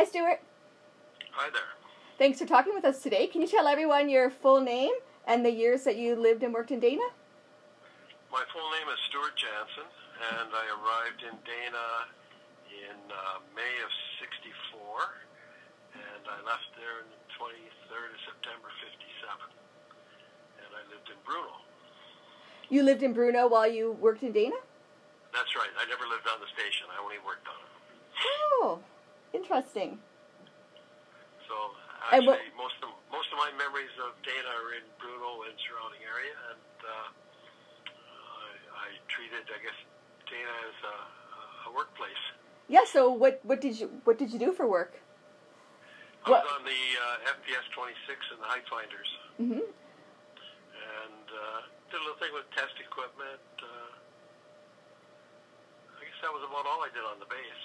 Hi, Stuart. Hi there. Thanks for talking with us today. Can you tell everyone your full name and the years that you lived and worked in Dana? My full name is Stuart Jansen, and I arrived in Dana in uh, May of 64, and I left there on the 23rd of September 57, and I lived in Bruno. You lived in Bruno while you worked in Dana? That's right. I never lived on the station. I only worked on it. Interesting. So actually, what- most of most of my memories of Dana are in Bruno and surrounding area, and uh, I, I treated, I guess, Dana as a, a workplace. Yeah. So what what did you what did you do for work? I What- was on the uh, FPS 26 and the Height Finders, hmm and uh, did a little thing with test equipment. Uh, I guess that was about all I did on the base.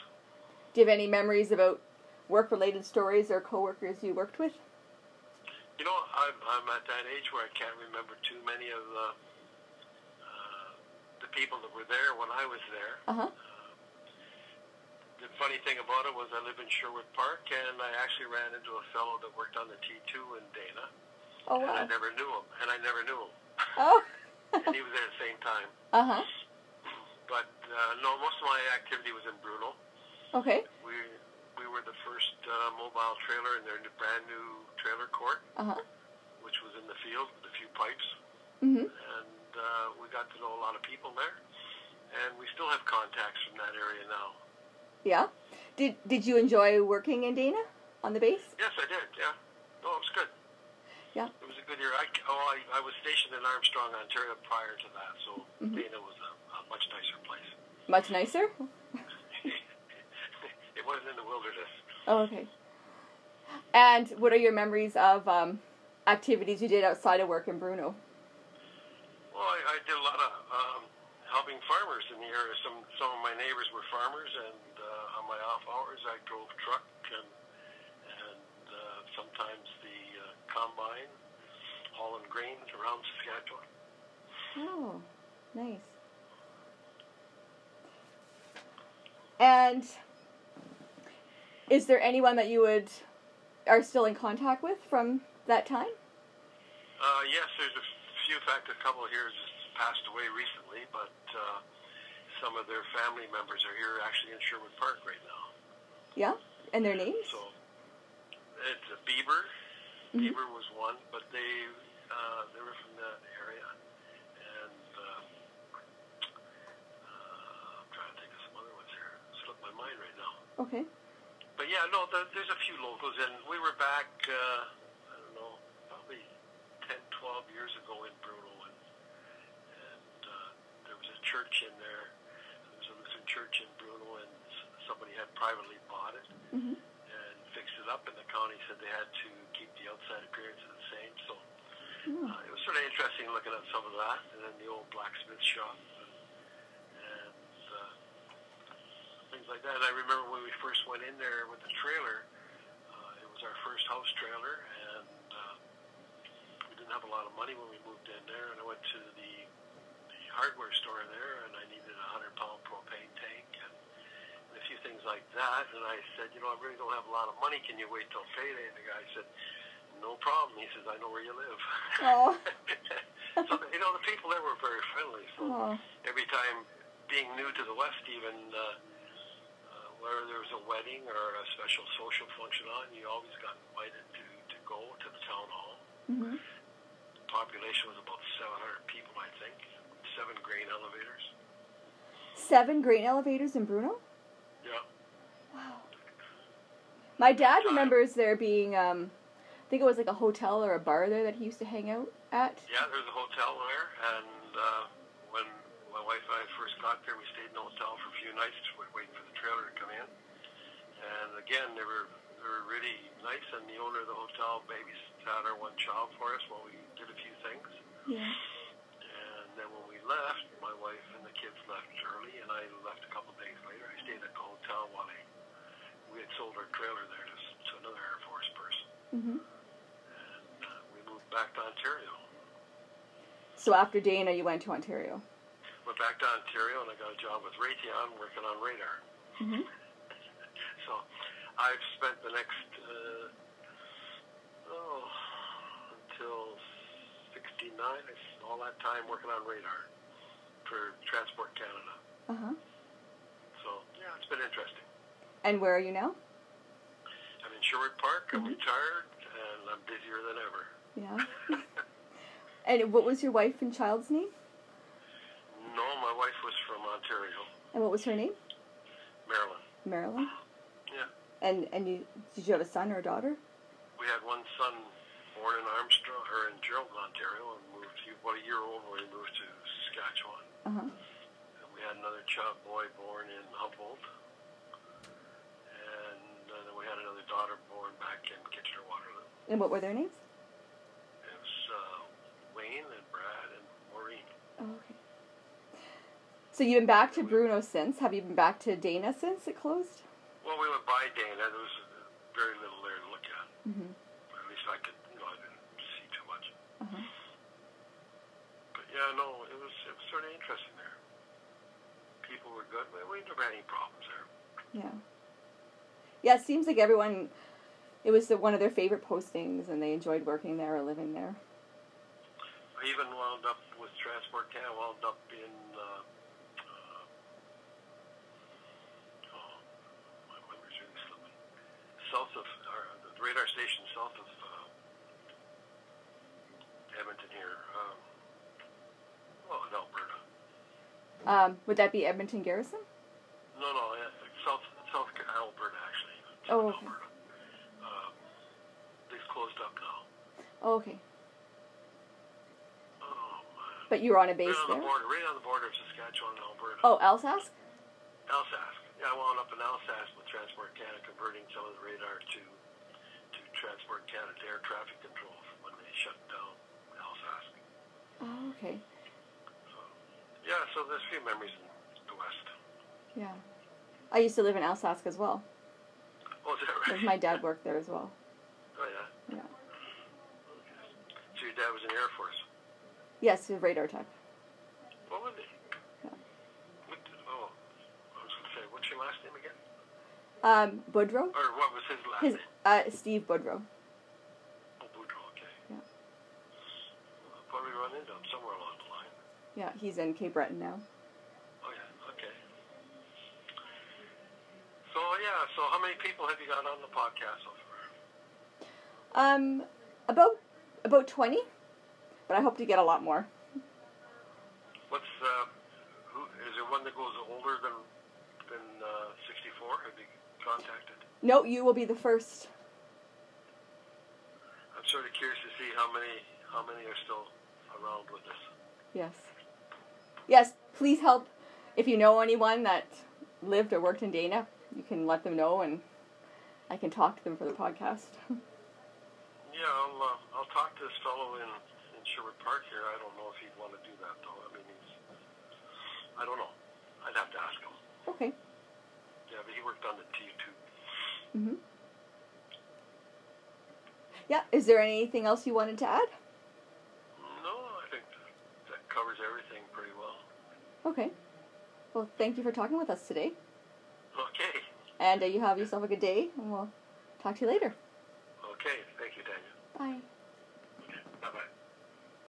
Do you have any memories about work related stories or coworkers you worked with? You know, I'm, I'm at that age where I can't remember too many of the uh, the people that were there when I was there. Uh huh. The funny thing about it was I live in Sherwood Park, and I actually ran into a fellow that worked on the T2 in Dana, Oh wow. and I never knew him, and I never knew him, Oh. and he was there at the same time. uh huh. But uh, no, most of my activity was in Bruno. Okay. We we were the first uh, mobile trailer in their brand new trailer court, Uh huh. which was in the field with a few pipes, Mhm. and uh, we got to know a lot of people there, and we still have contacts from that area now. Yeah. Did Did you enjoy working in Dana on the base? Yes, I did. Yeah, no, it was good. Yeah. It was a good year. I, oh, I, I was stationed in Armstrong, Ontario prior to that, so Mhm. Dana was a, a much nicer place. Much nicer. it wasn't in the wilderness. Oh, okay. And what are your memories of um, activities you did outside of work in Bruno? Well, I, I did a lot of um, helping farmers in the area. Some some of my neighbors were farmers, and uh, on my off hours, I drove truck and and uh, sometimes the uh, combine hauling grain around Saskatchewan. Oh, nice. And is there anyone that you would are still in contact with from that time? Uh, yes, there's a few. In fact, a couple here has passed away recently, but uh, some of their family members are here actually in Sherwood Park right now. Yeah, and their names? So it's a Bieber. Mhm. Bieber was one, but they uh, they were from that area, and uh, uh, I'm trying to think of some other ones here. It's slipped my mind right now. Okay. But yeah, no, the, there's a few locals, and we were back. Uh, I don't know, probably 10, 12 years ago in Bruno, and, and uh, there was a church in there. There was a Lutheran church in Bruno, and somebody had privately bought it hmm and fixed it up, and the county said they had to keep the outside appearance the same. So Hmm. uh, it was sort of interesting looking at some of that, and then the old blacksmith shop, and, and uh, things like that. I remember when we first went in there with the trailer, uh, it was our first house trailer, and uh, we didn't have a lot of money when we moved in there. And I went to the, the hardware store there, and I needed a hundred pound propane tank and, and a few things like that. And I said, you know, I really don't have a lot of money. Can you wait till payday? And the guy said, no problem. He says, I know where you live. Oh. so, you know, the people there were very friendly. So Oh. every time, being new to the West, even uh, where there was a wedding or a special social function on, you always got invited to, to go to the town hall. hmm The population was about 700 people, I think. Seven grain elevators. Seven grain elevators in Bruno? Yeah. Wow. My dad remembers there being, um, I think it was like a hotel or a bar there that he used to hang out at. Yeah, there was a hotel there, and uh, when my wife and I first got there, we stayed in the hotel for a few nights, waiting for the trailer to come in. And again, they were they were really nice, and the owner of the hotel babysat our one child for us while we did a few things. Yeah. And then when we left, my wife and the kids left early, and I left a couple days later. I stayed at the hotel while they, we had sold our trailer there to, to another Air Force person, Mm-hmm. and uh, we moved back to Ontario. So after Dana, you went to Ontario. Went back to Ontario and I got a job with Raytheon working on radar. hmm I I've spent the next uh, oh until '69, all that time working on radar for Transport Canada. Uh huh. So yeah, it's been interesting. And where are you now? I'm in Sherwood Park. I'm Mhm. retired, and I'm busier than ever. Yeah. and what was your wife and child's name? No, my wife was from Ontario, And what was her name? Marilyn. Marilyn. And and you did you have a son or a daughter? We had one son born in Armstrong or in Gerald, Ontario, and moved. He was about a year old when he moved to Saskatchewan. Uh huh. And we had another child boy born in Humboldt, and uh, then we had another daughter born back in Kitchener Waterloo. And what were their names? It was uh, Wayne and Brad and Maureen. Oh, okay. So you've been back to Bruno since. Have you been back to Dana since it closed? We went. There was very little there to look at. Mm-hmm. At least I could, you know, I didn't see too much. Uh-huh. But yeah, no, it was it was sort of interesting there. People were good. We, we never had any problems there. Yeah. Yeah, it seems like everyone. It was the, one of their favorite postings, and they enjoyed working there or living there. I even wound up with Transport Canada. Wound up in. Uh, oh, my memory's really slipping. South of or the radar station south of uh, Edmonton here. Um, oh, in Alberta. Um, would that be Edmonton Garrison? No, no, yeah, South South Alberta actually. Oh, okay. Alberta. Um, they've closed up now. Oh, okay. Oh man. But you were on a base right on there. the border, right on the border of Saskatchewan and Alberta. Oh, Alsask. Alsask. Yeah, I wound up in Alsask with Transport Canada converting some of the radar to to Transport Canada air traffic control when they shut down Alsask. Oh, okay. Yeah, so there's a few memories in the west. Yeah. I used to live in Alsask as well. Oh, is that right? My dad worked there as well. Oh yeah. Yeah. So your dad was in the Air Force. Yes, the radar tech. What was he? Yeah. What oh, I was going to say, what's your last name again? Um, Boudreaux. Or what was his last His name? uh, Steve Boudreaux. Oh, Boudreaux, okay. Yeah. Well, I'll probably run into him somewhere along. Yeah, he's in Cape Breton now. Oh, yeah, okay. So, yeah, so how many people have you got on the podcast so far? Um, about about twenty, but I hope to get a lot more. What's, uh, who, is there one that goes older than, than uh, 64? Have you contacted? No, you will be the first. I'm sort of curious to see how many, how many are still around with us. Yes. Yes, please help. If you know anyone that lived or worked in Dana, you can let them know, and I can talk to them for the podcast. Yeah, I'll uh, I'll talk to this fellow in in Sherwood Park here. I don't know if he'd want to do that though. I mean, he's I don't know. I'd have to ask him. okay. Yeah, but he worked on the T two. Mhm. Yeah. Is there anything else you wanted to add? No, I think that covers everything. Okay. Well, thank you for talking with us today, Okay. and uh, you have yourself a good day, and we'll talk to you later. Okay. Thank you, Daniel. Bye.